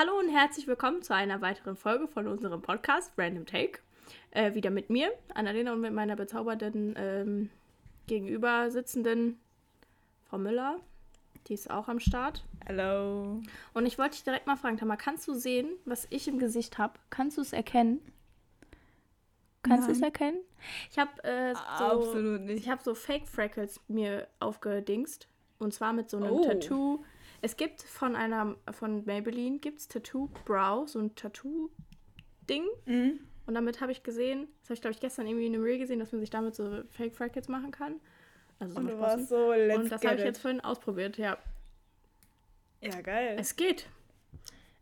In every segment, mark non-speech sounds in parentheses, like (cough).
Hallo und herzlich willkommen zu einer weiteren Folge von unserem Podcast Random Take. Äh, wieder mit mir, Annalena, und mit meiner bezaubernden ähm, gegenüber sitzenden Frau Müller. Die ist auch am Start. Hallo. Und ich wollte dich direkt mal fragen, Tamara, kannst du sehen, was ich im Gesicht habe? Kannst du es erkennen? Kannst du es erkennen? Ich habe äh, so. Ich habe so Fake Freckles mir aufgedingst. Und zwar mit so einem Oh. Tattoo. Es gibt von einer, von Maybelline, gibt es Tattoo Brow, so ein Tattoo-Ding. Mhm. Und damit habe ich gesehen, das habe ich glaube ich gestern irgendwie in einem Reel gesehen, dass man sich damit so Fake Freckles machen kann. Also so Und du warst so, let's Und das habe ich jetzt vorhin ausprobiert, ja. Ja, geil. Es geht.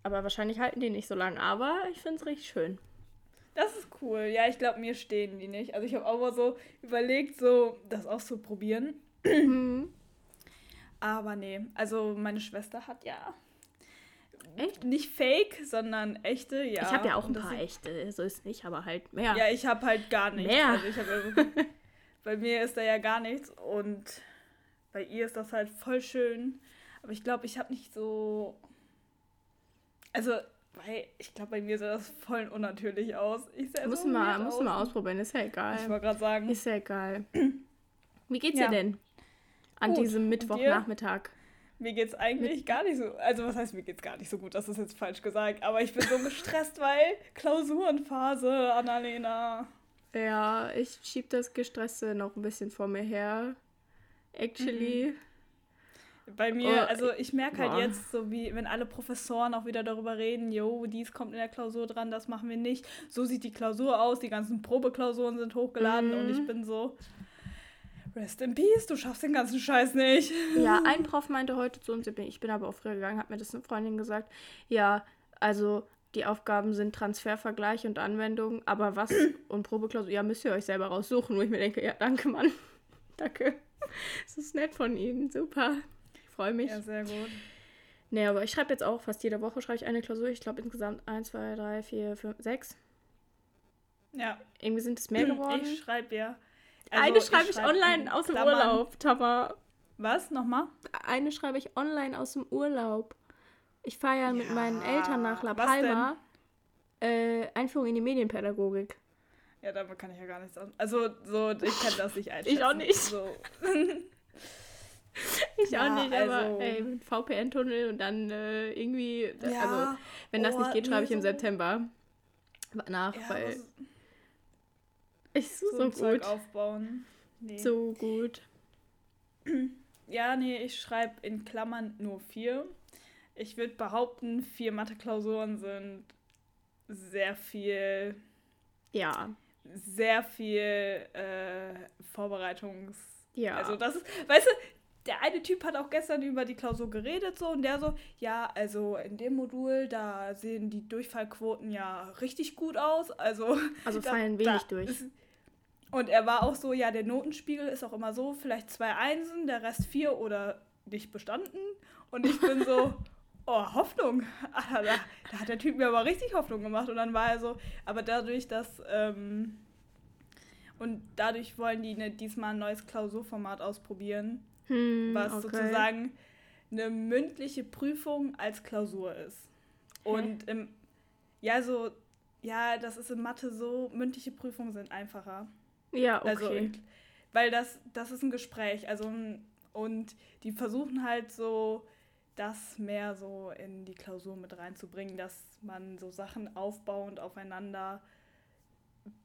Aber wahrscheinlich halten die nicht so lange, aber ich finde es richtig schön. Das ist cool. Ja, ich glaube, mir stehen die nicht. Also ich habe auch mal so überlegt, so das auszuprobieren. Mhm. Aber nee, also meine Schwester hat ja Echt? nicht fake, sondern echte, ja. ich habe ja auch ein paar echte, so ist nicht, aber halt mehr. Ja, ich habe halt gar nichts. Mehr. Also ich hab (laughs) bei mir ist da ja gar nichts und bei ihr ist das halt voll schön. Aber ich glaube, ich habe nicht so. Also, weil ich glaube, bei mir sah das voll unnatürlich aus. Ich sah muss so mal, muss mal ausprobieren, ist ja egal. Ich wollte gerade sagen. Ist ja egal. (clears throat) Wie geht's Ja. dir denn an Gut. diesem Mittwochnachmittag? Mir geht's eigentlich gar nicht so. Also, was heißt, mir geht's gar nicht so gut? Das ist jetzt falsch gesagt. Aber ich bin so gestresst, weil Klausurenphase, Annalena. Ja, ich schieb das Gestresste noch ein bisschen vor mir her. Actually. Bei mir, Oh, also ich merke halt boah. jetzt, so wie wenn alle Professoren auch wieder darüber reden, jo, dies kommt in der Klausur dran, das machen wir nicht. So sieht die Klausur aus, die ganzen Probeklausuren sind hochgeladen und ich Mhm. bin so, rest in peace, du schaffst den ganzen Scheiß nicht. (laughs) Ja, ein Prof meinte heute zu uns, ich bin- aber auch früher gegangen, hat mir das eine Freundin gesagt. Ja, also die Aufgaben sind Transfervergleich und Anwendung, aber was (clears throat) und Probeklausur, ja, müsst ihr euch selber raussuchen, wo ich mir denke, ja, danke, Mann. (laughs) danke. Das ist nett von Ihnen, super. Ich freue mich. Ja, sehr gut. Nee, aber ich schreibe jetzt auch fast jede Woche schreibe ich eine Klausur. Ich glaube insgesamt 1, 2, 3, 4, 5, 6. Ja, Irgendwie sind es mehr geworden. ich schreibe ja. Eine Also, schreibe ich, schreib online in aus dem Urlaub, Tama. Was? Nochmal? Eine schreibe ich online aus dem Urlaub. Ich fahre ja, mit Ja, meinen Eltern nach La Palma. Äh, Einführung in die Medienpädagogik. Ja, damit kann ich ja gar nichts an. Also, so, ich kann das nicht einschätzen. Ich auch nicht. So. (laughs) Ich Ja, auch nicht, aber also- ey, mit VPN-Tunnel und dann äh, irgendwie. Ja, Also, wenn das oh, nicht geht, schreibe ich im September nach, Ja, weil so, ich so, so, gut. aufbauen. Nee. So gut. (clears throat) Ja, nee, ich schreibe in Klammern nur vier. Ich würde behaupten, vier Mathe-Klausuren sind sehr viel, Ja. sehr viel äh, Vorbereitungs... Ja. Also das ist, weißt du, der eine Typ hat auch gestern über die Klausur geredet so und der so, ja, also in dem Modul, da sehen die Durchfallquoten ja richtig gut aus. Also, Also (laughs) fallen da wenig durch. ist- Und er war auch so, ja, der Notenspiegel ist auch immer so, vielleicht zwei Einsen, der Rest vier oder nicht bestanden. Und ich bin so, (laughs) oh, Hoffnung. Alter, da, da hat der Typ mir aber richtig Hoffnung gemacht. Und dann war er so, aber dadurch, dass, ähm, und dadurch wollen die ne, diesmal ein neues Klausurformat ausprobieren, Hm, was okay. sozusagen eine mündliche Prüfung als Klausur ist. Und im, ja, so, ja, das ist in Mathe so, mündliche Prüfungen sind einfacher. Ja, okay. Also, weil das, das ist ein Gespräch. Also, und die versuchen halt so, das mehr so in die Klausur mit reinzubringen, dass man so Sachen aufbauend aufeinander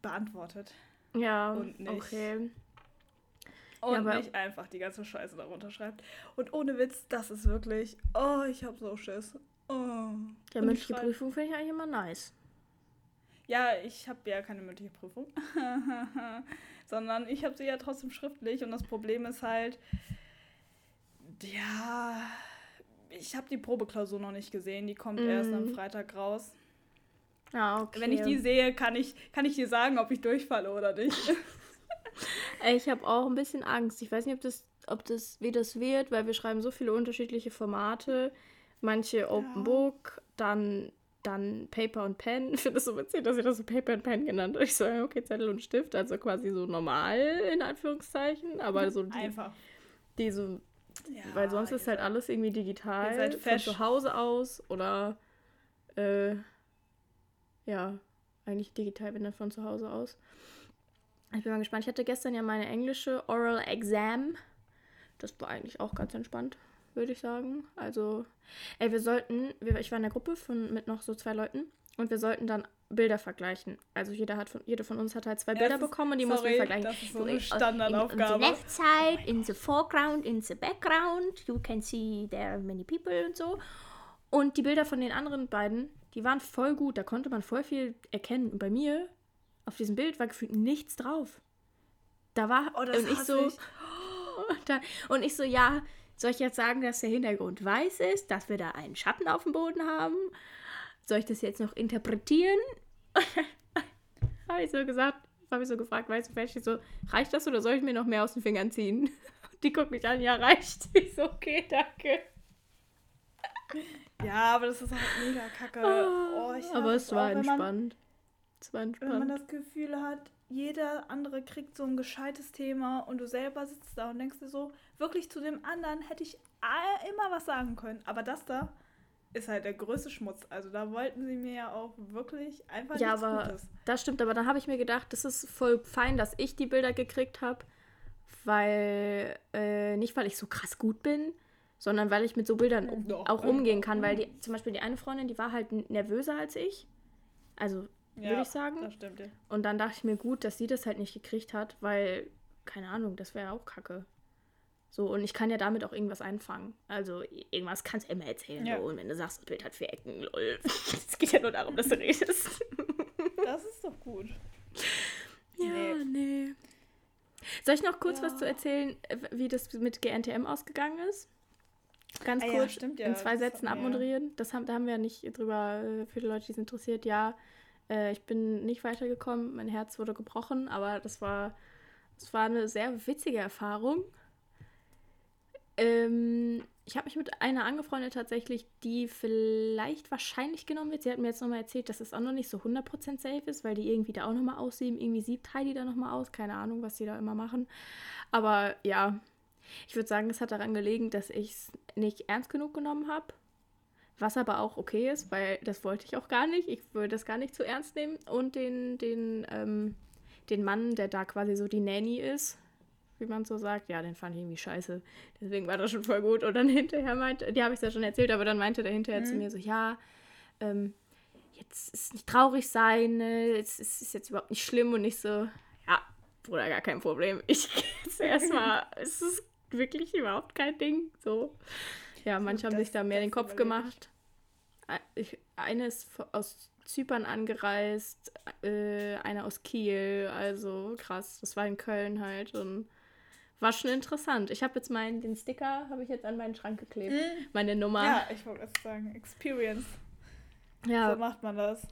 beantwortet. ja, und nicht- okay. Und aber- nicht einfach die ganze Scheiße darunter schreibt. Und ohne Witz, das ist wirklich, oh, ich hab so Schiss. Oh. Ja, mündliche Prüfung finde ich eigentlich immer nice. Ja, ich habe ja keine mündliche Prüfung, (laughs) sondern ich habe sie ja trotzdem schriftlich und das Problem ist halt, ja, ich habe die Probeklausur noch nicht gesehen, die kommt erst am Mhm. Freitag raus. Ja, okay. Wenn ich die sehe, kann ich, kann ich dir sagen, ob ich durchfalle oder nicht. (laughs) Ich habe auch ein bisschen Angst. Ich weiß nicht, ob das, ob das, wie das wird, weil wir schreiben so viele unterschiedliche Formate. Manche Open Book, dann, dann Paper und Pen. (laughs) Ich finde das so witzig, dass ihr das so Paper und Pen genannt habt. Ich so, okay, Zettel und Stift, also quasi so normal in Anführungszeichen, aber so die, Einfach. die so, Ja, weil sonst ist halt seid- alles irgendwie digital ihr seid von zu Hause aus oder äh, ja, eigentlich digital bin, dann von zu Hause aus. Ich bin mal gespannt. Ich hatte gestern ja meine englische Oral Exam. Das war eigentlich auch ganz entspannt, würde ich sagen. Also, ey, wir sollten, ich war in der Gruppe von, mit noch so zwei Leuten und wir sollten dann Bilder vergleichen. Also jeder hat von, jede von uns hat halt zwei ja, Bilder ist, bekommen und die mussten wir vergleichen. Das ist so eine Standardaufgabe. In, in the left side, in the foreground, in the background, you can see there are many people und so. Und die Bilder von den anderen beiden, die waren voll gut. Da konnte man voll viel erkennen. Und bei mir, auf diesem Bild, war gefühlt nichts drauf. Da war oh, und ich so. Ich. (gasps) Und, dann, und ich so, ja, soll ich jetzt sagen, dass der Hintergrund weiß ist, dass wir da einen Schatten auf dem Boden haben? Soll ich das jetzt noch interpretieren? (laughs) habe ich so gesagt, habe ich so gefragt, weißt du, vielleicht so, reicht das oder soll ich mir noch mehr aus den Fingern ziehen? (laughs) Die guckt mich an, ja, reicht. (laughs) Ich so, okay, danke. Ja, aber das ist halt mega kacke. Oh, aber es war entspannt. es war entspannt. Wenn man das Gefühl hat, jeder andere kriegt so ein gescheites Thema und du selber sitzt da und denkst dir so, wirklich zu dem anderen hätte ich immer was sagen können. Aber das da ist halt der größte Schmutz. Also da wollten sie mir ja auch wirklich einfach ja, nichts aber Gutes. Das stimmt, aber dann habe ich mir gedacht, das ist voll fein, dass ich die Bilder gekriegt habe, weil, äh, nicht weil ich so krass gut bin, sondern weil ich mit so Bildern Doch, auch umgehen kann, weil die, zum Beispiel die eine Freundin, die war halt nervöser als ich. Also, ja, würde ich sagen. Das stimmt, ja. Und dann dachte ich mir gut, dass sie das halt nicht gekriegt hat, weil, keine Ahnung, das wäre auch kacke. So, und ich kann ja damit auch irgendwas einfangen. Also, irgendwas kannst du immer erzählen. Ja. So. Und wenn du sagst, das Bild hat vier Ecken, lol. (laughs) Es geht ja nur darum, dass du redest. (laughs) Das ist doch gut. Ja, nee. nee. Soll ich noch kurz ja. was zu erzählen, wie das mit GNTM ausgegangen ist? Ganz ah, kurz ja, stimmt, ja. in zwei Sätzen abmoderieren. Das haben, da haben wir ja nicht drüber, äh, für die Leute, die es interessiert. Ja, äh, ich bin nicht weitergekommen, mein Herz wurde gebrochen, aber das war, das war eine sehr witzige Erfahrung. Ähm, ich habe mich mit einer angefreundet tatsächlich, die vielleicht wahrscheinlich genommen wird. Sie hat mir jetzt nochmal erzählt, dass es auch noch nicht so 100% safe ist, weil die irgendwie da auch nochmal aussieben. Irgendwie siebt Heidi da nochmal aus. Keine Ahnung, was die da immer machen. Aber ja, ich würde sagen, es hat daran gelegen, dass ich es nicht ernst genug genommen habe. Was aber auch okay ist, weil das wollte ich auch gar nicht. Ich würde das gar nicht zu ernst nehmen. Und den, den, ähm, den Mann, der da quasi so die Nanny ist, wie man so sagt, ja, den fand ich irgendwie scheiße. Deswegen war das schon voll gut. Und dann (laughs) hinterher meinte, die habe ich ja schon erzählt, aber dann meinte der hinterher mhm. zu mir so, ja, ähm, jetzt ist nicht traurig sein, ne? es ist jetzt überhaupt nicht schlimm und nicht so, ja, Bruder, gar kein Problem. Ich (laughs) gehe jetzt erstmal, es ist wirklich überhaupt kein Ding. So. Ja, manche haben sich da mehr den Kopf gemacht. Ich, eine ist aus Zypern angereist, äh, eine aus Kiel, also krass. Das war in Köln halt und war schon interessant. Ich habe jetzt meinen, den Sticker habe ich jetzt an meinen Schrank geklebt. Mhm. Meine Nummer. Ja, ich wollte erst sagen, Experience. Ja. So macht man das.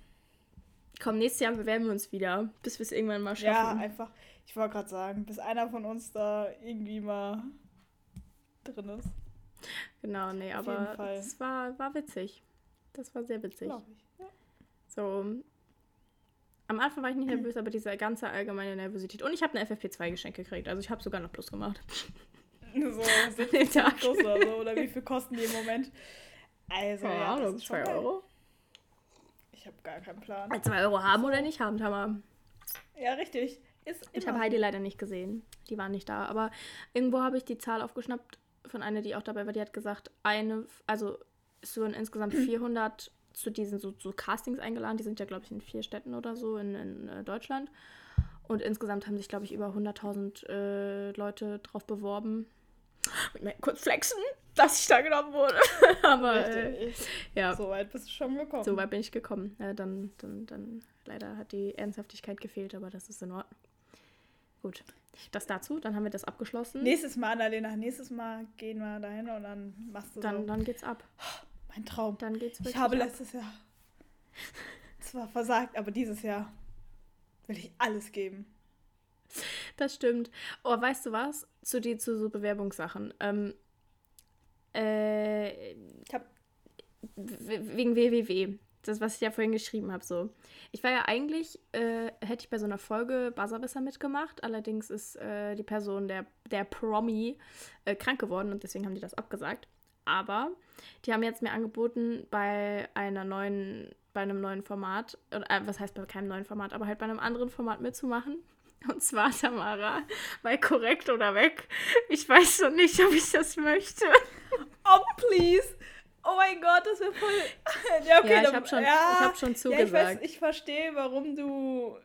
Komm, nächstes Jahr bewerben wir uns wieder, bis wir es irgendwann mal schaffen. Ja, einfach. Ich wollte gerade sagen, bis einer von uns da irgendwie mal drin ist. Genau, nee, Auf aber es war, war witzig. Das war sehr witzig. Ich. Ja. So. Am Anfang war ich nicht (clears throat) nervös, aber diese ganze allgemeine Nervosität. Und ich habe eine FFP2 geschenkt gekriegt. Also ich habe sogar noch Plus gemacht. So, 70 (laughs) Plus oder so. Oder wie viel kosten die im Moment? Also, Keine ja, Ahnung, 2 Euro? Ich habe gar keinen Plan. 2 Euro haben oder nicht haben, Tamar. Ja, richtig. Ist ich habe Heidi leider nicht gesehen. Die waren nicht da. Aber irgendwo habe ich die Zahl aufgeschnappt von einer, die auch dabei war, die hat gesagt, eine, also es wurden insgesamt 400 zu diesen so, so Castings eingeladen. Die sind ja, glaube ich, in vier Städten oder so in, in äh, Deutschland. Und insgesamt haben sich, glaube ich, über 100.000 äh, Leute drauf beworben. Ich mir kurz flexen, dass ich da genommen wurde. (laughs) Aber äh, ja. So weit bist du schon gekommen. So weit bin ich gekommen. Ja, dann, dann, dann leider hat die Ernsthaftigkeit gefehlt, aber das ist in Ordnung. Gut, das dazu, dann haben wir das abgeschlossen. Nächstes Mal, Annalena, nächstes Mal gehen wir dahin und dann machst du dann, so. Dann geht's ab. Mein Traum. Dann geht's Ich habe ab. letztes Jahr zwar versagt, aber dieses Jahr will ich alles geben. Das stimmt. Oh, weißt du was? Zu die zu so Bewerbungssachen. Ähm, äh, ich hab wegen WWW das, was ich ja vorhin geschrieben habe, so. Ich war ja eigentlich, äh, hätte ich bei so einer Folge Buzzerwisser mitgemacht, allerdings ist äh, die Person, der, der Promi, äh, krank geworden und deswegen haben die das abgesagt. aber die haben jetzt mir angeboten, bei einer neuen, bei einem neuen Format, äh, was heißt bei keinem neuen Format, aber halt bei einem anderen Format mitzumachen. Und zwar Tamara, bei Korrekt oder Weg. Ich weiß noch nicht, ob ich das möchte. Oh, please. Oh mein Gott, das wäre voll. (laughs) ja, okay, ja, ich habe schon, ja, hab schon zugesagt. Ja, ich, weiß, ich verstehe, warum du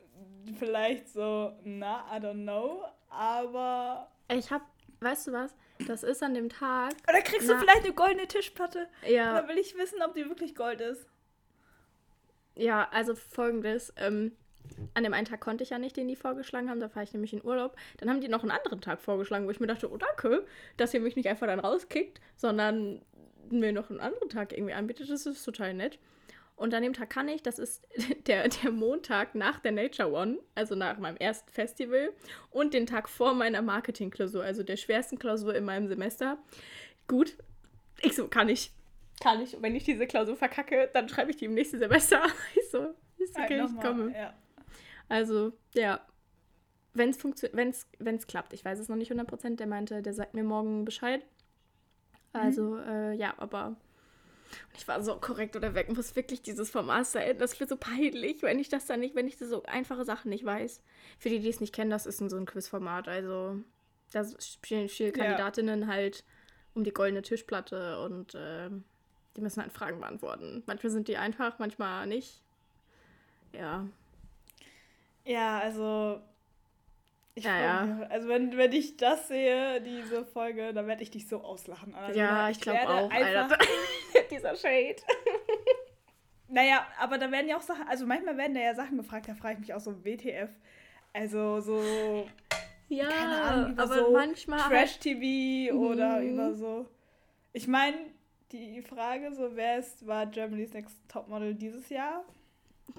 vielleicht so, na, I don't know, aber. Ich habe, weißt du was? Das ist an dem Tag. Oder kriegst na, du vielleicht eine goldene Tischplatte? Ja. Da will ich wissen, ob die wirklich Gold ist. Ja, also folgendes. Ähm, an dem einen Tag konnte ich ja nicht, den die vorgeschlagen haben, da fahre ich nämlich in Urlaub. Dann haben die noch einen anderen Tag vorgeschlagen, wo ich mir dachte, oh danke, dass ihr mich nicht einfach dann rauskickt, sondern mir noch einen anderen Tag irgendwie anbietet. Das ist total nett. Und an dem Tag kann ich, das ist (laughs) der, der Montag nach der Nature One, also nach meinem ersten Festival und den Tag vor meiner Marketing-Klausur, also der schwersten Klausur in meinem Semester. Gut, ich so, kann ich. Kann ich. Und wenn ich diese Klausur verkacke, dann schreibe ich die im nächsten Semester. (laughs) Ich so, ist okay, halt ich komme. Ja. Also, ja. Wenn es wenn's, wenn's klappt. Ich weiß es noch nicht 100%. Der meinte, der sagt mir morgen Bescheid. Mhm. Also, mhm. äh, ja, aber ich war so korrekt oder weg, muss wirklich dieses Format sein. Das wird so peinlich, wenn ich das dann nicht, wenn ich so einfache Sachen nicht weiß. Für die, die es nicht kennen, das ist so ein Quizformat. Also, da spielen viele Kandidatinnen ja. halt um die goldene Tischplatte und äh, die müssen halt Fragen beantworten. Manchmal sind die einfach, manchmal nicht. Ja. Ja, also. Ich ja, ja. Also wenn, wenn ich das sehe, diese Folge, dann werde ich dich so auslachen. Also ja, ich, ich glaube auch. Alter. (laughs) Dieser Shade. (laughs) naja, aber da werden ja auch Sachen, also manchmal werden da ja Sachen gefragt, da frage ich mich auch so, WTF. Also so. Ja, keine Ahnung, über aber so manchmal. Trash-TV halt. oder mhm. über so. Ich meine, die Frage, so wer ist, war Germany's Next Topmodel dieses Jahr?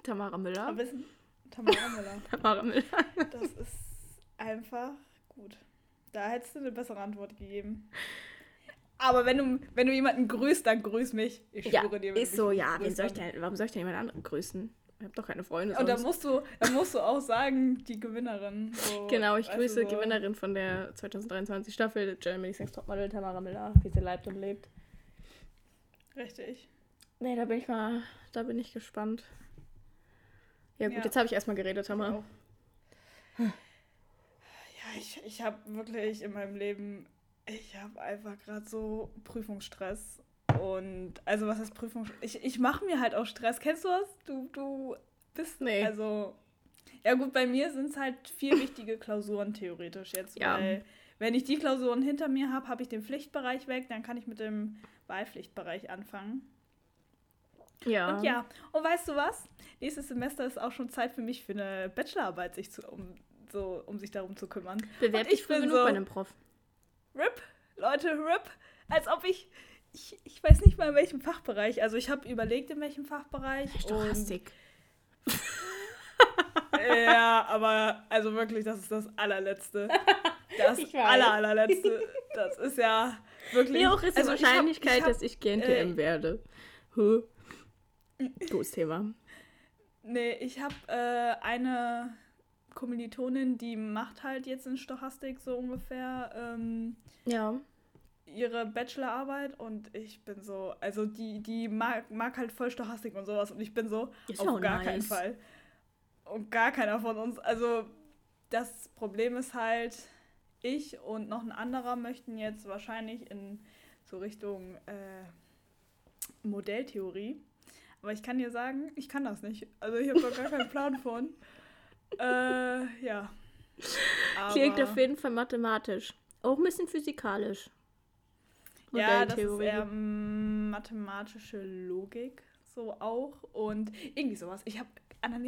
Tamara Müller. Aber wissen, Tamara Müller. (laughs) Tamara Müller. das ist einfach gut. Da hättest du eine bessere Antwort gegeben. Aber wenn du, wenn du jemanden grüßt, dann grüß mich. Ich ja, schwöre dir. Ist so, ja. Soll ich denn, warum soll ich denn jemand anderen grüßen? Ich habe doch keine Freunde. Und da musst, du, da musst du auch sagen, die Gewinnerin. So, (laughs) genau, ich grüße so. Gewinnerin von der 2023 Staffel, Germany's Next Topmodel, Tamara Miller, wie sie leibt und lebt. Richtig. Nee, da bin ich mal, da bin ich gespannt. Ja gut, ja. jetzt habe ich erstmal geredet, Tamara. Ich habe wirklich in meinem Leben ich habe einfach gerade so Prüfungsstress. Und also was heißt Prüfungsstress? Ich, ich mache mir halt auch Stress. Kennst du das? Du, du bist. Nee. Also. Ja gut, bei mir sind es halt vier wichtige Klausuren theoretisch jetzt. Ja. Weil wenn ich die Klausuren hinter mir habe, habe ich den Pflichtbereich weg, dann kann ich mit dem Wahlpflichtbereich anfangen. Ja. Und ja, und weißt du was? Nächstes Semester ist auch schon Zeit für mich für eine Bachelorarbeit, sich zu, um, so, um sich darum zu kümmern. Bewerb dich früh genug so, bei einem Prof. RIP, Leute, RIP. Als ob ich, ich, ich weiß nicht mal in welchem Fachbereich. Also ich habe überlegt, in welchem Fachbereich. Stochastik. (laughs) ja, aber also wirklich, das ist das allerletzte. Das (laughs) aller, allerletzte. Das ist ja wirklich. Wie hoch ist also die Wahrscheinlichkeit, ich hab, ich hab, dass ich GNTM äh, werde? Huh. Gutes Thema. Nee, ich habe äh, eine Kommilitonin, die macht halt jetzt in Stochastik so ungefähr ähm, ja. ihre Bachelorarbeit und ich bin so, also die, die mag, mag halt voll Stochastik und sowas und ich bin so, Ist auf gar nice. keinen Fall. Und gar keiner von uns, also das Problem ist halt, ich und noch ein anderer möchten jetzt wahrscheinlich in so Richtung äh, Modelltheorie. Aber ich kann dir sagen, ich kann das nicht. Also ich habe da gar keinen Plan von (laughs) äh, ja. Aber Klingt auf jeden Fall mathematisch. Auch ein bisschen physikalisch. Ja, das ist eher mathematische Logik so auch und irgendwie sowas. Ich habe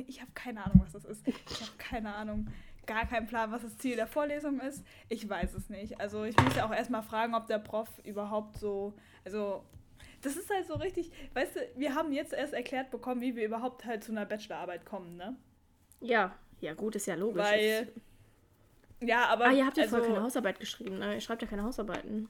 ich habe keine Ahnung, was das ist. Ich habe keine Ahnung, gar keinen Plan, was das Ziel der Vorlesung ist. Ich weiß es nicht. Also ich muss ja auch erstmal fragen, ob der Prof überhaupt so, also das ist halt so richtig, weißt du, wir haben jetzt erst erklärt bekommen, wie wir überhaupt halt zu einer Bachelorarbeit kommen, ne? Ja, ja, gut, ist ja logisch. Weil. Ja, aber. Ah, ihr habt ja also, vorher keine Hausarbeit geschrieben, ne? Ihr schreibt ja keine Hausarbeiten.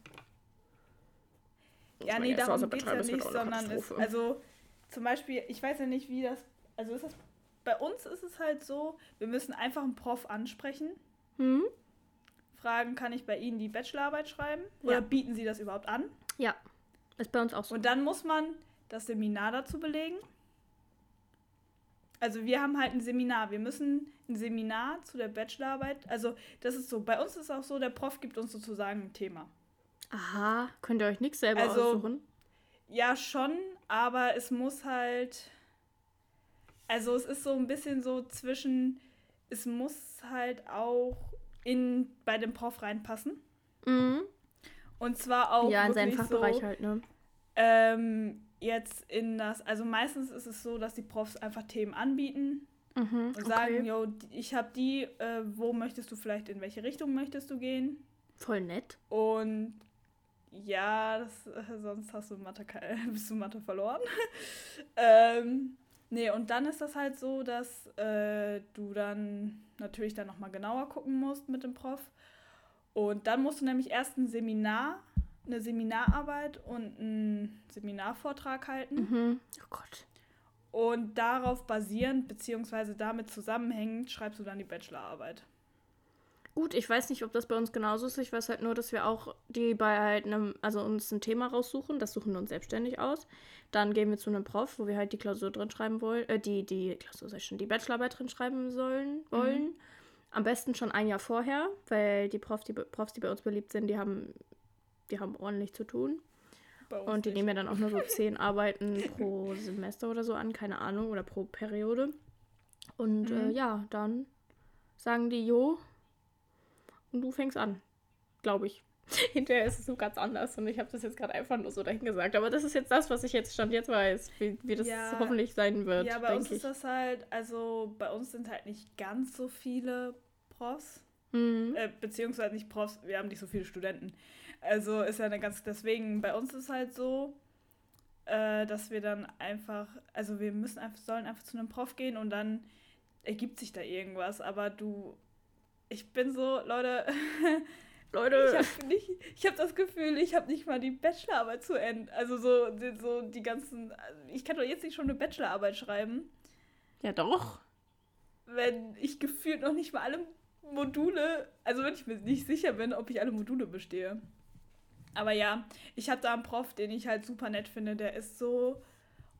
Ja, nee, darum geht es ja nicht, sondern ist, also zum Beispiel, ich weiß ja nicht, wie das. Also ist das. Bei uns ist es halt so, wir müssen einfach einen Prof ansprechen. Hm? Fragen, kann ich bei Ihnen die Bachelorarbeit schreiben? Oder ja. bieten Sie das überhaupt an? Ja. Ist bei uns auch so. Und dann muss man das Seminar dazu belegen. Also wir haben halt ein Seminar. Wir müssen ein Seminar zu der Bachelorarbeit. Also das ist so. Bei uns ist auch so, der Prof gibt uns sozusagen ein Thema. Aha, könnt ihr euch nichts selber also, aussuchen? Ja, schon, aber es muss halt. Also es ist so ein bisschen so zwischen. Es muss halt auch in, bei dem Prof reinpassen. Mhm. Und zwar auch. Ja, in seinen Fachbereich so, halt, ne? Ähm, jetzt in das, also meistens ist es so, dass die Profs einfach Themen anbieten mhm, und sagen, okay. yo, ich habe die, äh, wo möchtest du vielleicht, in welche Richtung möchtest du gehen? Voll nett. Und ja, das, äh, sonst hast du Mathe, (laughs) bist du Mathe verloren. (laughs) ähm, nee, und dann ist das halt so, dass äh, du dann natürlich dann nochmal genauer gucken musst mit dem Prof. Und dann musst du nämlich erst ein Seminar eine Seminararbeit und einen Seminarvortrag halten. Mhm. Oh Gott. Und darauf basierend, beziehungsweise damit zusammenhängend, schreibst du dann die Bachelorarbeit. Gut, ich weiß nicht, ob das bei uns genauso ist. Ich weiß halt nur, dass wir auch die bei halt einem, also uns ein Thema raussuchen. Das suchen wir uns selbstständig aus. Dann gehen wir zu einem Prof, wo wir halt die Klausur drin schreiben wollen, äh, die, die Klausur ich schon, die Bachelorarbeit drin schreiben sollen, wollen. Mhm. Am besten schon ein Jahr vorher, weil die, Prof, die Profs, die bei uns beliebt sind, die haben die haben ordentlich zu tun. Und die nicht. nehmen ja dann auch nur so zehn Arbeiten pro Semester oder so an, keine Ahnung, oder pro Periode. Und äh, mhm. äh, ja, dann sagen die, jo, und du fängst an, glaube ich. (laughs) Hinterher ist es so ganz anders und ich habe das jetzt gerade einfach nur so dahin gesagt. Aber das ist jetzt das, was ich jetzt stand jetzt weiß, wie, wie das ja, hoffentlich sein wird. Ja, bei uns ich. ist das halt, also bei uns sind halt nicht ganz so viele Profs. Mhm. Äh, beziehungsweise nicht Profs, wir haben nicht so viele Studenten. Also ist ja eine ganz, deswegen bei uns ist halt so, äh, dass wir dann einfach, also wir müssen einfach, sollen einfach zu einem Prof gehen und dann ergibt sich da irgendwas. Aber du, ich bin so, Leute, (laughs) Leute, ich habe (laughs) nicht, ich habe das Gefühl, ich habe nicht mal die Bachelorarbeit zu Ende. Also so, so die ganzen, ich kann doch jetzt nicht schon eine Bachelorarbeit schreiben. Ja doch. Wenn ich gefühlt noch nicht mal alle Module, also wenn ich mir nicht sicher bin, ob ich alle Module bestehe. Aber ja, ich habe da einen Prof, den ich halt super nett finde. Der ist so,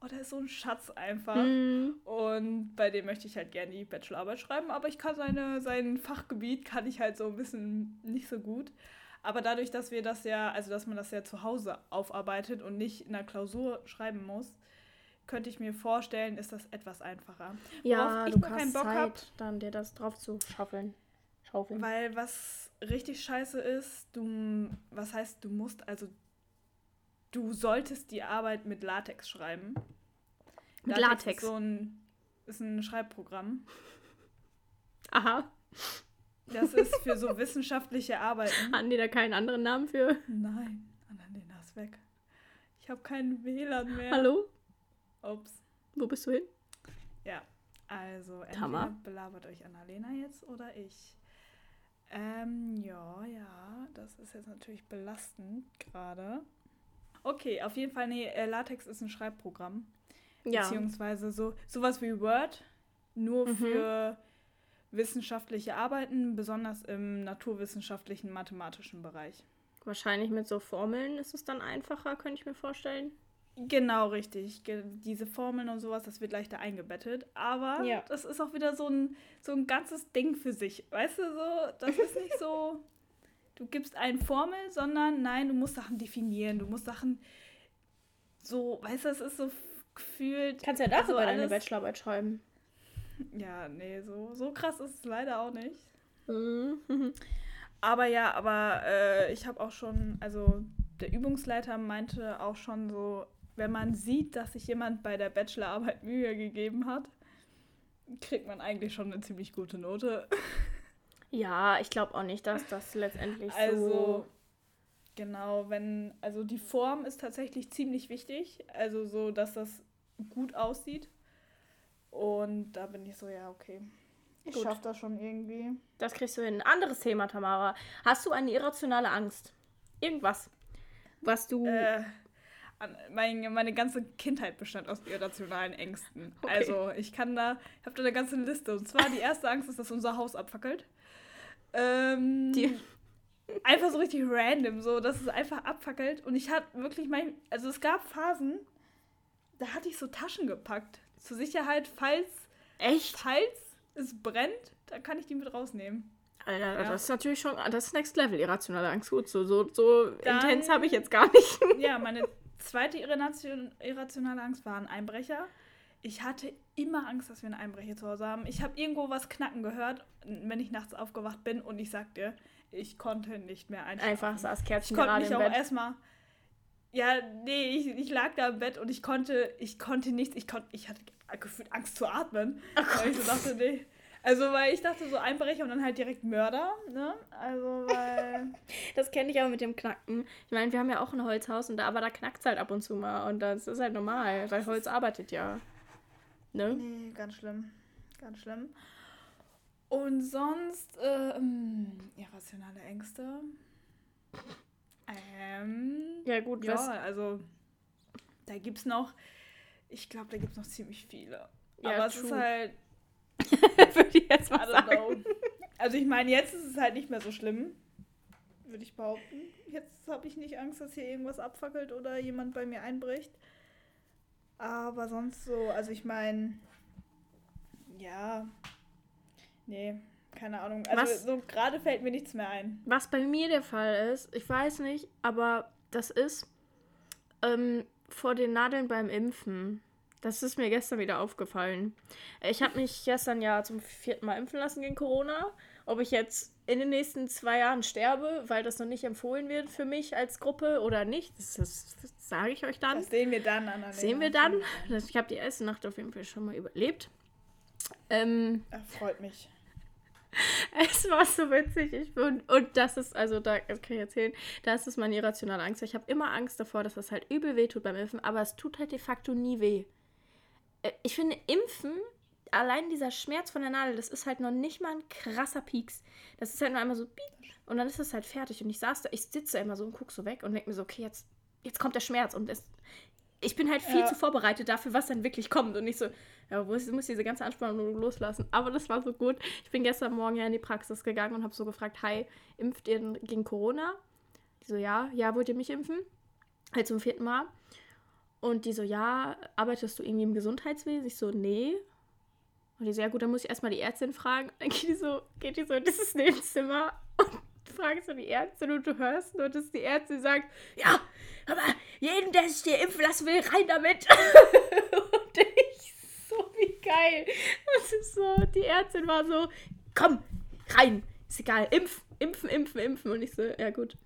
oh, der ist so ein Schatz einfach. Mhm. Und bei dem möchte ich halt gerne die Bachelorarbeit schreiben. Aber ich kann seine, sein Fachgebiet kann ich halt so ein bisschen nicht so gut. Aber dadurch, dass wir das ja, also dass man das ja zu Hause aufarbeitet und nicht in der Klausur schreiben muss, könnte ich mir vorstellen, ist das etwas einfacher. Ja, ich du hast keinen Bock Zeit, hab, dann dir das drauf zu schaufeln. Schaufeln. Weil was richtig scheiße ist, du, was heißt, du musst, also du solltest die Arbeit mit Latex schreiben. Mit Latex? Latex. Ist so ein, ist ein Schreibprogramm. Aha. Das ist für so wissenschaftliche Arbeiten. (laughs) Hatten die da keinen anderen Namen für? Nein, Annalena ist weg. Ich habe keinen WLAN mehr. Hallo? Ups. Wo bist du hin? Ja, also entweder Hammer. belabert euch Annalena jetzt oder ich. Ähm, ja, ja, das ist jetzt natürlich belastend gerade. Okay, auf jeden Fall, nee, äh, Latex ist ein Schreibprogramm. Ja. Beziehungsweise so sowas wie Word, nur mhm. für wissenschaftliche Arbeiten, besonders im naturwissenschaftlichen, mathematischen Bereich. Wahrscheinlich mit so Formeln ist es dann einfacher, könnte ich mir vorstellen. Genau, richtig. Diese Formeln und sowas, das wird leichter eingebettet. Aber ja. das ist auch wieder so ein, so ein ganzes Ding für sich. Weißt du, so, das ist nicht so, (laughs) du gibst eine Formel, sondern nein, du musst Sachen definieren. Du musst Sachen so, weißt du, es ist so gefühlt. Kannst ja darüber also deine Bachelorarbeit schreiben. (laughs) Ja, nee, so, so krass ist es leider auch nicht. Mhm. (laughs) aber ja, aber äh, ich habe auch schon, also der Übungsleiter meinte auch schon so, wenn man sieht, dass sich jemand bei der Bachelorarbeit Mühe gegeben hat, kriegt man eigentlich schon eine ziemlich gute Note. Ja, ich glaube auch nicht, dass das letztendlich also, so. Genau, wenn, also die Form ist tatsächlich ziemlich wichtig. Also so, dass das gut aussieht. Und da bin ich so, ja, okay. Ich Gut. schaff das schon irgendwie. Das kriegst du hin. Ein anderes Thema, Tamara. Hast du eine irrationale Angst? Irgendwas, was du. Äh, mein, meine ganze Kindheit bestand aus irrationalen Ängsten. Okay. Also ich kann da, ich habe da eine ganze Liste. Und zwar die erste Angst ist, dass unser Haus abfackelt. Ähm, die, einfach so richtig random, so, dass es einfach abfackelt. Und ich hatte wirklich mein, also es gab Phasen, da hatte ich so Taschen gepackt. Zur Sicherheit, falls, Echt? falls es brennt, dann kann ich die mit rausnehmen. Alter, Ja. das ist natürlich schon, das ist Next Level, irrationale Angst. Gut, so, so, so Dann- intens habe ich jetzt gar nicht. Ja, meine zweite irration- irrationale Angst war ein Einbrecher. Ich hatte immer Angst, dass wir einen Einbrecher zu Hause haben. Ich habe irgendwo was knacken gehört, wenn ich nachts aufgewacht bin und ich sag dir, ich konnte nicht mehr einschlafen. Einfach saß Ich Kerzchen konnte gerade mich auch erstmal. Ja, nee, ich, ich lag da im Bett und ich konnte, ich konnte nichts, ich konnte, ich hatte gefühlt Angst zu atmen. weil ich so dachte, nee. Also, weil ich dachte, so Einbrecher und dann halt direkt Mörder, ne? Also, weil. (laughs) Das kenne ich aber mit dem Knacken. Ich meine, wir haben ja auch ein Holzhaus, und da, aber da knackt es halt ab und zu mal. Und das ist halt normal, weil Holz arbeitet ja. Ne? Nee, ganz schlimm. Ganz schlimm. Und sonst, ähm, irrationale Ängste. Ähm, Ja, gut, ja, was- also, da gibt's noch, ich glaube, da gibt's noch ziemlich viele. Ja, Aber es true. ist halt, (laughs) Würde ich jetzt mal sagen. know. Also, ich meine, jetzt ist es halt nicht mehr so schlimm, würde ich behaupten. Jetzt habe ich nicht Angst, dass hier irgendwas abfackelt oder jemand bei mir einbricht. Aber sonst so, also ich meine, ja, nee, keine Ahnung. Also Was- so gerade fällt mir nichts mehr ein. Was bei mir der Fall ist, ich weiß nicht, aber das ist ähm, vor den Nadeln beim Impfen. Das ist mir gestern wieder aufgefallen. Ich habe mich gestern ja zum vierten Mal impfen lassen gegen Corona. Ob ich jetzt in den nächsten zwei Jahren sterbe, weil das noch nicht empfohlen wird für mich als Gruppe oder nicht, das, das, das sage ich euch dann. Das sehen wir dann, Annalena. Sehen wir dann. Ich habe die erste Nacht auf jeden Fall schon mal überlebt. Ähm, Er freut mich. (laughs) es war so witzig. Ich bin, und das ist, also da das kann ich erzählen, das ist meine irrationale Angst. Ich habe immer Angst davor, dass das halt übel weh tut beim Impfen, aber es tut halt de facto nie weh. Äh, Ich finde, Impfen, allein dieser Schmerz von der Nadel, das ist halt noch nicht mal ein krasser Pieks. Das ist halt nur einmal so und dann ist es halt fertig. Und ich saß da, ich sitze immer so und gucke so weg und denke mir so, okay, jetzt, jetzt kommt der Schmerz. Und es, ich bin halt viel Ja. zu vorbereitet dafür, was dann wirklich kommt. Und nicht so, ja, wo ist, muss diese ganze Anspannung nur loslassen. Aber das war so gut. Ich bin gestern Morgen ja in die Praxis gegangen und habe so gefragt, hi, impft ihr gegen Corona? Die so, ja, ja, wollt ihr mich impfen? Halt zum vierten Mal. Und die so, ja, arbeitest du irgendwie im Gesundheitswesen? Ich so, nee. Und die so, ja gut, dann muss ich erstmal die Ärztin fragen. Dann geht die so, geht die so in dieses Nebenzimmer und (laughs) fragt so die Ärztin und du hörst nur, dass die Ärztin sagt, ja, aber jeden, der sich dir impfen lassen will, rein damit. (laughs) und ich so, wie geil. Das ist so, die Ärztin war so, komm, rein, ist egal, impf, impfen, impfen, impfen. Und ich so, ja gut.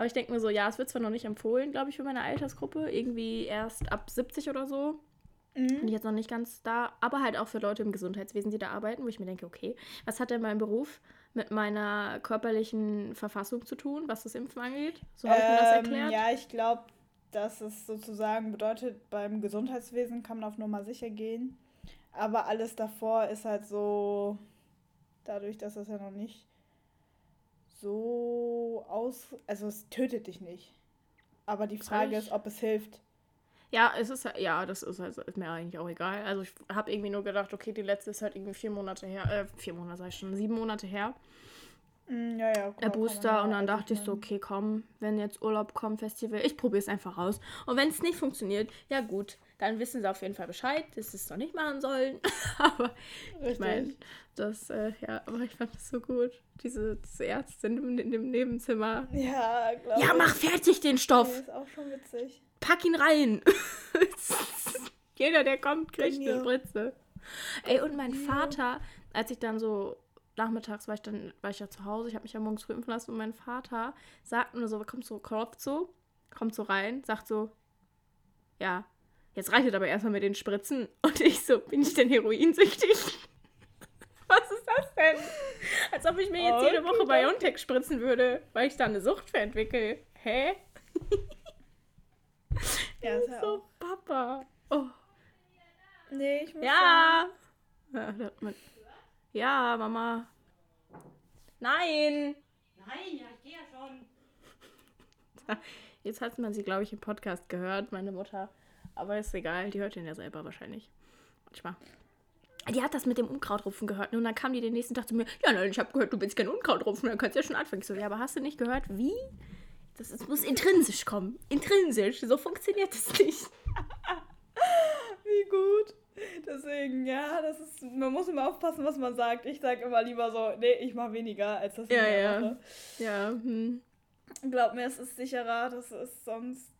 Aber ich denke mir so, ja, es wird zwar noch nicht empfohlen, glaube ich, für meine Altersgruppe. Irgendwie erst ab 70 oder so. Bin ich jetzt noch nicht ganz da. Aber halt auch für Leute im Gesundheitswesen, die da arbeiten, wo ich mir denke, okay, was hat denn mein Beruf mit meiner körperlichen Verfassung zu tun, was das Impfen angeht? So habe ich mir das erklärt. Ähm, ja, ich glaube, dass es sozusagen bedeutet, beim Gesundheitswesen kann man auf Nummer sicher gehen. Aber alles davor ist halt so, dadurch, dass das ja noch nicht so aus. Also, es tötet dich nicht. Aber die Frage ist, ob es hilft. Ja, es ist ja, das ist, also, ist mir eigentlich auch egal. Also ich habe irgendwie nur gedacht, okay, die letzte ist halt irgendwie vier Monate her, äh, vier Monate sag ich schon, sieben Monate her. Mm, ja, ja. kann Booster und dann dachte ich so, okay, komm, wenn jetzt Urlaub kommt, Festival, ich probiere es einfach aus. Und wenn es nicht funktioniert, ja gut, dann wissen sie auf jeden Fall Bescheid, dass sie es noch nicht machen sollen. (laughs) Aber ich Richtig. meine, das, äh, ja, aber ich fand das so gut. Diese, diese Ärztin in, in dem Nebenzimmer. Ja, glaube Ja, mach fertig den Stoff. ist auch schon witzig. Pack ihn rein. (laughs) Jeder, der kommt, kriegt eine Spritze. Ey, und mein. Vater, als ich dann so nachmittags war ich dann war ich ja zu Hause, ich habe mich ja morgens früh impfen lassen und mein Vater sagt nur so, kommt so, so, kommt so rein, sagt so, ja, jetzt reicht es aber erstmal mit den Spritzen. Und ich so, bin ich denn heroinsüchtig? (laughs) Was ist das denn? Als ob ich mir jetzt jede Woche Okay, Biontech spritzen würde, weil ich da eine Sucht für entwickle. Hä? Ja, (laughs) ist so, auch. Papa. Oh. Nee, ich muss Ja. Man- ja, Mama. Nein. Nein, ja, ich gehe ja schon. (laughs) Jetzt hat man sie, glaube ich, im Podcast gehört, meine Mutter. Aber ist egal, die hört ihn ja selber wahrscheinlich. Manchmal. die hat das mit dem Unkrautrupfen gehört. ne? Und dann kam die den nächsten Tag zu mir, ja, nein, ich habe gehört, du willst kein Unkrautrupfen, dann kannst du ja schon anfangen. Ich so, ja, aber hast du nicht gehört, wie? Das ist, muss intrinsisch kommen. Intrinsisch. So funktioniert das nicht. (laughs) Wie gut. Deswegen, ja, das ist, man muss immer aufpassen, was man sagt. Ich sage immer lieber so, nee, ich mache weniger, als dass ich Ja, ja. mache. Ja, hm. Glaub mir, es ist sicherer, das ist sonst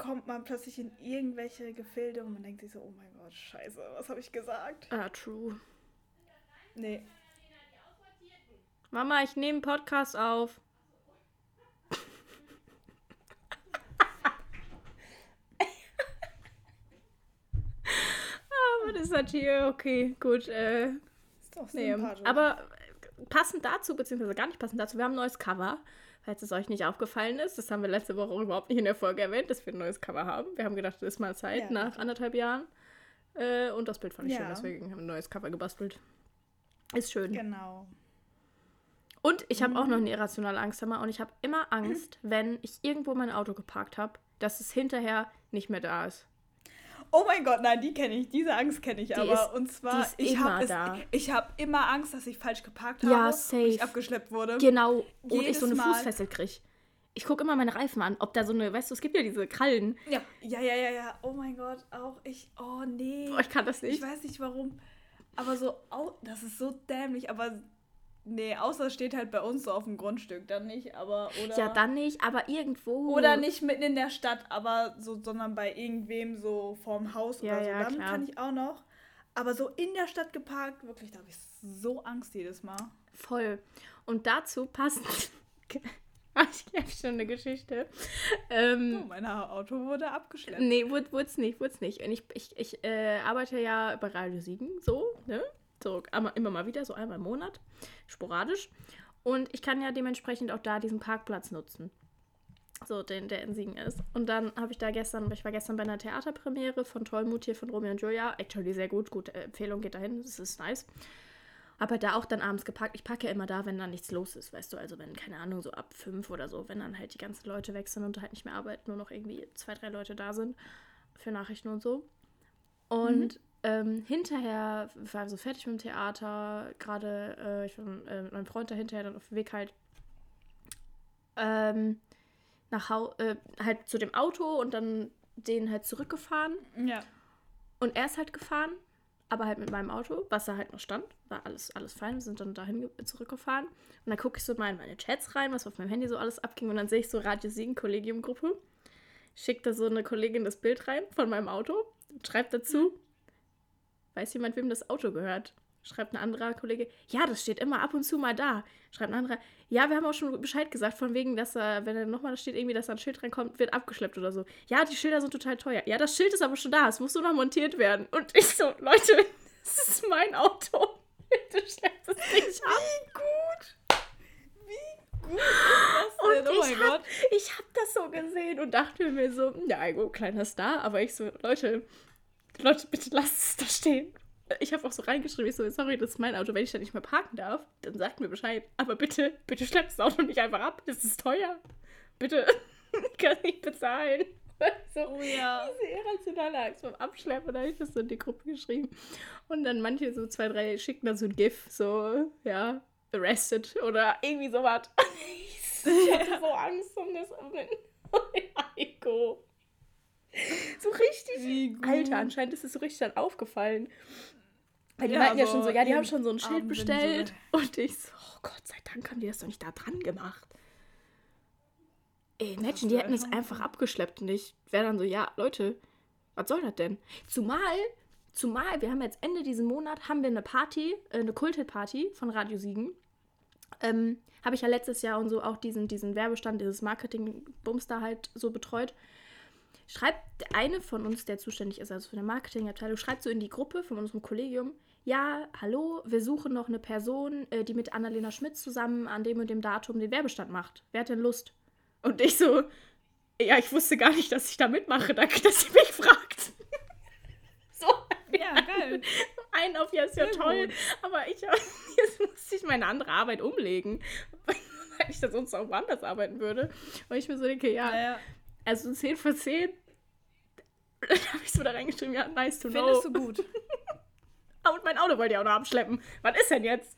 kommt man plötzlich in irgendwelche Gefilde und man denkt sich so, oh mein Gott, scheiße, was habe ich gesagt? Ah, true. Nee. Mama, ich nehme einen Podcast auf. ah, ist das hier? Okay, gut. Äh, Ist doch nee. Aber passend dazu, beziehungsweise gar nicht passend dazu, wir haben ein neues Cover. Falls es euch nicht aufgefallen ist, das haben wir letzte Woche auch überhaupt nicht in der Folge erwähnt, dass wir ein neues Cover haben. Wir haben gedacht, es ist mal Zeit Ja, nach anderthalb Jahren. Äh, und das Bild fand ich schön, Ja. deswegen haben wir ein neues Cover gebastelt. Ist schön. Genau. Und ich habe auch noch eine irrationale Angst immer. Und ich habe immer (clears throat) Angst, wenn ich irgendwo mein Auto geparkt habe, dass es hinterher nicht mehr da ist. Oh mein Gott, nein, die kenne ich. Diese Angst kenne ich aber. ist- und zwar, ist ich immer habe ich habe immer Angst, dass ich falsch geparkt Ja, habe und safe. ich abgeschleppt wurde. Genau. Und ich Jedes so eine Mal. Fußfessel kriege. Ich gucke immer meine Reifen an, ob da so eine, weißt du, es gibt ja diese Krallen. Ja, ja, ja, ja, ja. Oh mein Gott, auch ich. Oh nee. Boah, ich kann das Ich nicht. weiß nicht warum. Aber so, au, das ist so dämlich. Aber nee, außer es steht halt bei uns so auf dem Grundstück, dann nicht. Aber oder. Ja, dann nicht, aber irgendwo. Oder nicht mitten in der Stadt, aber so, sondern bei irgendwem so vorm Haus Ja, oder so. ja, dann klar. kann ich auch noch. Aber so in der Stadt geparkt, wirklich, da habe ich so Angst jedes Mal. Voll. Und dazu passend. (laughs) ich habe schon eine Geschichte. Ähm, Oh, mein Auto wurde abgeschleppt. Nee, wurde es nicht, wurde nicht. Und ich, ich, ich äh, arbeite ja bei Radio Siegen, so, ne? Einmal, immer mal wieder, so einmal im Monat, sporadisch. Und ich kann ja dementsprechend auch da diesen Parkplatz nutzen. So, den, der in Siegen ist. Und dann habe ich da gestern, ich war gestern bei einer Theaterpremiere von Tollmut hier von Romeo und Julia. Actually sehr gut, gute Empfehlung, geht dahin, das ist nice. Aber da auch dann abends geparkt. Ich parke ja immer da, wenn da nichts los ist, weißt du. Also wenn, keine Ahnung, so ab fünf oder so, wenn dann halt die ganzen Leute sind und halt nicht mehr arbeiten, nur noch irgendwie zwei, drei Leute da sind für Nachrichten und so. Und ähm, hinterher war so fertig mit dem Theater, gerade äh, ich war äh, mit meinem Freund dahinterher dann auf dem Weg halt ähm, nach Hau äh, halt zu dem Auto und dann den halt zurückgefahren. Ja. Und er ist halt gefahren, aber halt mit meinem Auto, was da halt noch stand. War alles, alles fein. Wir sind dann dahin ge- zurückgefahren. Und dann gucke ich so mal in meine Chats rein, was auf meinem Handy so alles abging. Und dann sehe ich so Radio Siegen Kollegium-Gruppe. Schickt da so eine Kollegin das Bild rein von meinem Auto. Und schreibt dazu, weiß jemand, wem das Auto gehört? Schreibt ein anderer Kollege, ja, das steht immer ab und zu mal da. Schreibt ein anderer, ja, wir haben auch schon Bescheid gesagt, von wegen, dass er, wenn er nochmal steht, irgendwie, dass da ein Schild reinkommt, wird abgeschleppt oder so. Ja, die Schilder sind total teuer. Ja, das Schild ist aber schon da, es muss nur noch montiert werden. Und ich so, Leute, (laughs) das ist mein Auto. Bitte schleppt es nicht ab. Wie gut. Wie gut ist das Und denn? Oh mein ich hab, Gott. ich hab das so gesehen und dachte mir so, ja, Igo, kleiner Star, aber ich so, Leute, Leute, bitte lasst es da stehen. Ich habe auch so reingeschrieben, ich so, sorry, das ist mein Auto, wenn ich da nicht mehr parken darf, dann sagt mir Bescheid. Aber bitte, bitte schleppt das Auto nicht einfach ab, es ist teuer. Bitte, (laughs) ich kann nicht bezahlen. (laughs) So, Oh ja. diese irrationale Angst beim Abschleppen, da habe ich das so in die Gruppe geschrieben. Und dann manche, so zwei, drei, schicken dann so ein GIF, so, ja, arrested oder irgendwie sowas. (laughs) Ich hatte so Angst um das um den Heiko. So richtig. Wie gut. Alter, anscheinend ist es so richtig dann aufgefallen. Weil die Ja, meinten ja schon so, ja, die haben schon so ein Schild die so bestellt. (laughs) Und ich so, oh Gott sei Dank haben die das doch nicht da dran gemacht. Ey, Imagine, die hätten es einfach abgeschleppt und ich wäre dann so, ja, Leute, was soll das denn? Zumal, zumal, wir haben jetzt Ende diesen Monat, haben wir eine Party, äh, eine Kultparty von Radio Siegen. Ähm, habe ich ja letztes Jahr und so auch diesen, diesen Werbestand, dieses Marketing-Bums da halt so betreut. Schreibt der eine von uns, der zuständig ist, also für eine Marketingabteilung, schreibt so in die Gruppe von unserem Kollegium, ja, hallo, wir suchen noch eine Person, äh, die mit Annalena Schmidt zusammen an dem und dem Datum den Werbestand macht. Wer hat denn Lust? Und ich so, ja, ich wusste gar nicht, dass ich da mitmache. Danke, dass ihr mich fragt. (laughs) so, Ja, geil. ein auf ja, ist ja Sehr toll. gut. Aber ich, (laughs) jetzt musste ich meine andere Arbeit umlegen, (laughs) weil ich da sonst auch woanders arbeiten würde. Und ich mir so denke, ja, Naja, also 10 von 10. (laughs) Dann habe ich so da reingeschrieben, ja, nice to know. findest du gut. (laughs) Ah, Und mein Auto wollt ihr auch noch abschleppen. Was ist denn jetzt?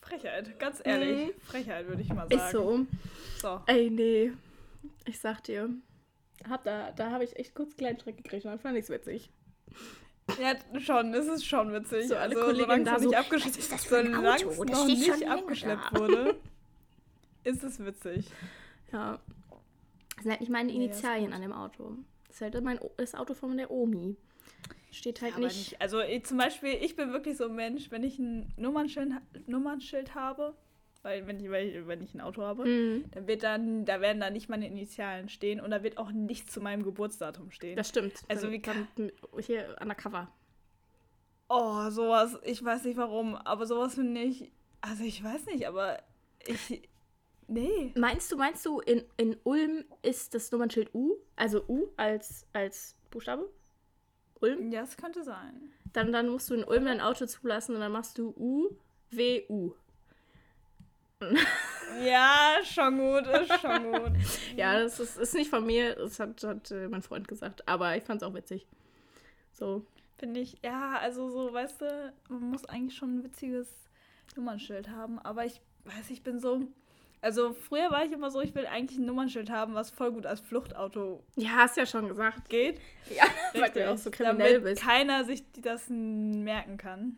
Frechheit, ganz ehrlich. Mhm. Frechheit, würde ich mal sagen. Ist so. So. Ey, nee. Ich sag dir. Hab da da habe ich echt kurz kleinen Schreck gekriegt und dann fand ich's witzig. Ja, schon, es ist schon witzig. So, alle also, Kolleginnen da so, nicht abgeschleppt "Was ist das solange es noch nicht abgeschleppt da." wurde, ist es witzig. Ja. Das sind halt nicht meine Nee, Initialien gut. an dem Auto. Das ist halt mein, O- das Auto von der Omi. Steht halt Aber nicht. nicht. Also ich, zum Beispiel, ich bin wirklich so ein Mensch, wenn ich ein Nummernschild, Nummernschild habe, weil wenn ich, weil wenn ich ein Auto habe, Mhm, dann wird dann, da werden da nicht meine Initialen stehen und da wird auch nichts zu meinem Geburtsdatum stehen. das stimmt. Also Dann- wie dann hier undercover. oh, sowas, ich weiß nicht warum, aber sowas finde ich, also ich weiß nicht, aber ich, nee. Meinst du, meinst du, in, in Ulm ist das Nummernschild U? Also U als, als Buchstabe? Ulm? Ja, es könnte sein. Dann, dann musst du in Ulm dein Auto zulassen und dann machst du U, W, U. (laughs) Ja, schon gut, ist schon gut. (laughs) Ja, das ist, ist nicht von mir, das hat, hat äh, mein Freund gesagt. Aber ich fand's auch witzig. So. Finde ich, ja, also so, weißt du, man muss eigentlich schon ein witziges Nummernschild haben, aber ich weiß, ich bin so. Also früher war ich immer so, ich will eigentlich ein Nummernschild haben, was voll gut als Fluchtauto Ja, hast ja schon gesagt. geht. (laughs) Ja, weil du auch so kriminell damit bist. keiner sich das merken kann.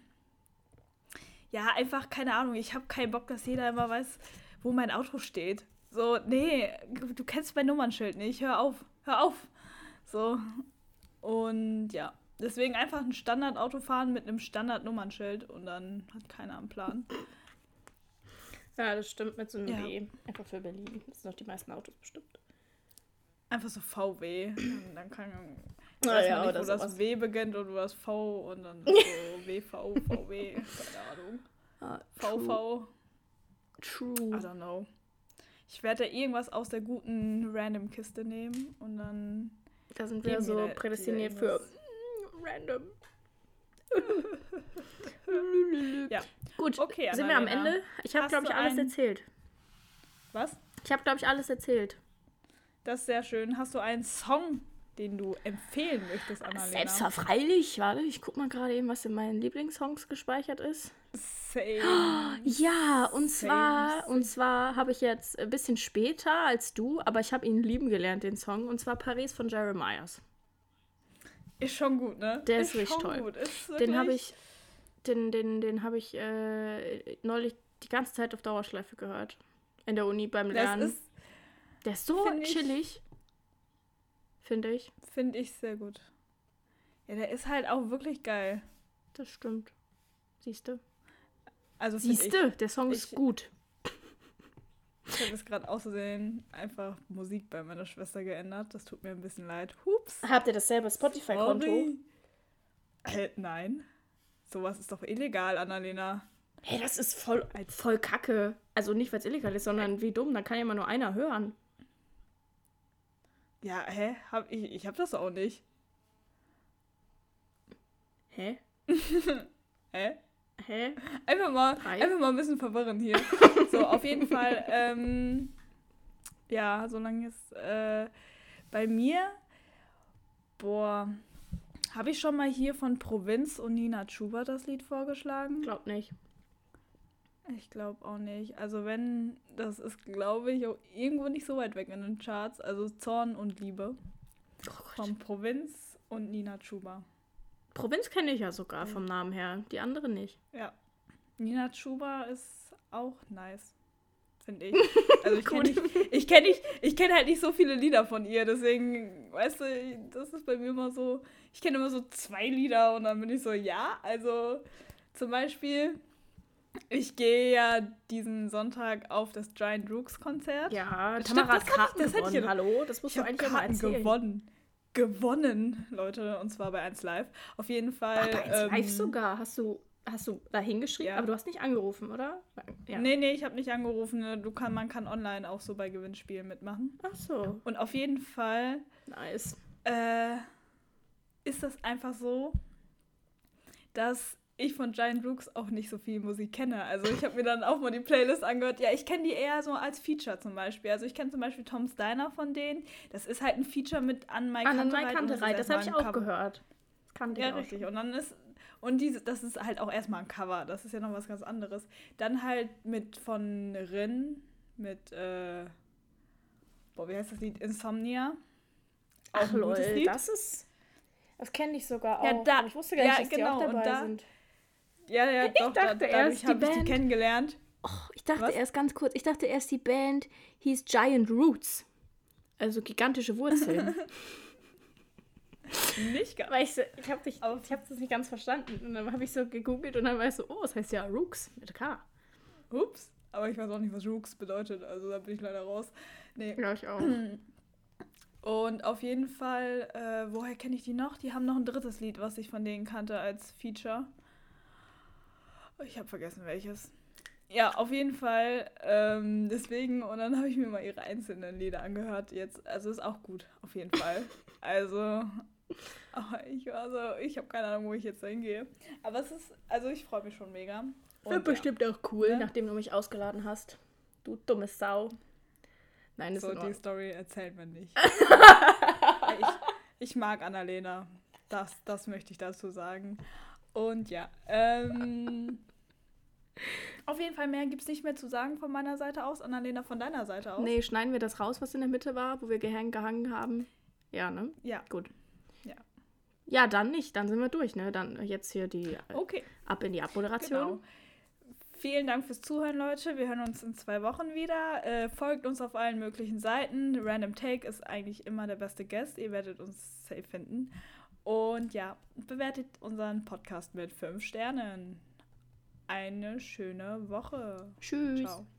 Ja, einfach, keine Ahnung, ich habe keinen Bock, dass jeder immer weiß, wo mein Auto steht. So, nee, du kennst mein Nummernschild nicht, hör auf, hör auf. So, und ja, deswegen einfach ein Standardauto fahren mit einem Standardnummernschild und dann hat keiner einen Plan. Ja, das stimmt mit so einem Ja. W. Einfach für Berlin. Das sind doch die meisten Autos bestimmt. Einfach so VW. Und dann kann Na weiß ja, man nicht, wo das sowas. W beginnt und wo das V und dann (laughs) so WV, VW, keine Ahnung. Ah, VV, I True. don't know. Ich werde da irgendwas aus der guten Random-Kiste nehmen und dann. Da sind wir so prädestiniert für random. (laughs) Gut, Okay, sind wir am. Ende? Ich habe, glaube ich, alles ein- erzählt. Was? Ich habe, glaube ich, alles erzählt. Das ist sehr schön. Hast du einen Song, den du empfehlen möchtest, Annalena? Selbstverfreilich. Warte, ich guck mal gerade eben, was in meinen Lieblingssongs gespeichert ist. Same. (gasps) Ja, und Same, zwar, und zwar habe ich jetzt ein bisschen später als du, aber ich habe ihn lieben gelernt, den Song, und zwar Paris von Jeremiahs. Ist schon gut, ne? Der ist richtig schon toll. Gut. Ist Den habe ich, den, den, den habe ich äh, neulich die ganze Zeit auf Dauerschleife gehört. In der Uni beim Das Lernen. ist, der ist so find ich- chillig. Finde ich. finde ich, sehr gut. Ja, der ist halt auch wirklich geil. Das stimmt. Siehst du? Also Siehst du? Der Song ist Ich- gut. Ich habe jetzt gerade auszusehen einfach Musik bei meiner Schwester geändert. Das tut mir ein bisschen leid. Hups. Habt ihr dasselbe Spotify-Konto? Äh, nein. Sowas ist doch illegal, Annalena. Hey, das ist voll, voll kacke. Also nicht, weil es illegal ist, sondern wie dumm. Da kann ja immer nur einer hören. Ja, hä? Hab ich ich hab das auch nicht. Hä? (laughs) Hä? Hä? Einfach mal, Drei? einfach mal ein bisschen verwirren hier. (laughs) so, auf jeden Fall, ähm, ja, solange es äh, bei mir, boah, habe ich schon mal hier von Provinz und Nina Schubert das Lied vorgeschlagen? Glaub nicht. Ich glaube auch nicht. Also wenn, das ist, glaube ich, auch irgendwo nicht so weit weg in den Charts. Also Zorn und Liebe Oh von Provinz und Nina Chuba. Provinz kenne ich ja sogar vom Namen her. Die andere nicht. Ja. Nina Chuba ist auch nice. Finde ich. Also ich kenne ich kenne ich kenne halt nicht so viele Lieder von ihr, deswegen, weißt du, das ist bei mir immer so, ich kenne immer so zwei Lieder und dann bin ich so, ja, also zum Beispiel, ich gehe ja diesen Sonntag auf das Giant Rooks Konzert. Ja, Tamara stimmt, hat das Karten ich- das ich gewonnen. ja- Hallo? Das musst Ich du eigentlich auch mal Karten erzählen. gewonnen. Gewonnen, Leute, und zwar bei 1 Live. Auf jeden Fall. Ach, bei 1 Live ähm, sogar. Hast du, hast du da hingeschrieben? Ja. Aber du hast nicht angerufen, oder? Ja. Nee, nee, ich habe nicht angerufen. Du kann, man kann online auch so bei Gewinnspielen mitmachen. Ach so. Und auf jeden Fall Nice. äh, ist das einfach so, dass ich von Giant Rooks auch nicht so viel Musik kenne. Also ich habe mir dann auch mal die Playlist angehört. Ja, ich kenne die eher so als Feature zum Beispiel. Also ich kenne zum Beispiel Tom Steiner von denen. Das ist halt ein Feature mit An My An Kantereit. Mai und das das habe ich auch gehört. kannte Ja, ich auch richtig. Und dann ist, und diese, das ist halt auch erstmal ein Cover. Das ist ja noch was ganz anderes. Dann halt mit von Rin, mit, äh, boah, wie heißt das Lied? Insomnia. Auch Ach lol, Lied. das ist... Das kenne ich sogar auch. Ja, da- ich wusste gar nicht, ja, dass die genau, auch und dabei da- sind. Ja, ja, doch, da, dachte dadurch erst, die habe ich die kennengelernt. Oh, ich dachte Was? erst ganz kurz, ich dachte erst, die Band hieß Giant Roots. Also gigantische Wurzeln. (laughs) Nicht ganz. Weil ich, so, ich habe hab das nicht ganz verstanden. Und dann habe ich so gegoogelt und dann war ich so, oh, das heißt ja Rooks mit K. Ups. Aber ich weiß auch nicht, was Rooks bedeutet. Also da bin ich leider raus. Nee. Ja, ich auch. (clears throat) Und auf jeden Fall, äh, woher kenne ich die noch? Die haben noch ein drittes Lied, was ich von denen kannte als Feature. Ich habe vergessen welches. Ja, auf jeden Fall. Ähm, deswegen, und dann habe ich mir mal ihre einzelnen Lieder angehört jetzt. Also ist auch gut, auf jeden Fall. (laughs) Also, aber (laughs) ich war so, ich habe keine Ahnung, wo ich jetzt hingehe. Aber es ist, also ich freue mich schon mega. Wird Und bestimmt auch cool, Ne? nachdem du mich ausgeladen hast. Du dumme Sau. Nein, ja, das so ist in die. Story erzählt man nicht. (laughs) ich, ich mag Annalena. Das, das möchte ich dazu sagen. Und ja, ähm, (laughs) auf jeden Fall mehr gibt es nicht mehr zu sagen von meiner Seite aus. Annalena, von deiner Seite aus. Nee, schneiden wir das raus, was in der Mitte war, wo wir gehang, gehangen haben? Ja, ne? Ja, Gut. Ja. Dann nicht. Dann sind wir durch, ne? Dann jetzt hier die okay. ab in die Abmoderation. Genau. Vielen Dank fürs Zuhören, Leute. Wir hören uns in zwei Wochen wieder. Äh, folgt uns auf allen möglichen Seiten. Random Take ist eigentlich immer der beste Guest. Ihr werdet uns safe finden. Und ja, bewertet unseren Podcast mit fünf Sternen. Eine schöne Woche. Tschüss. Ciao.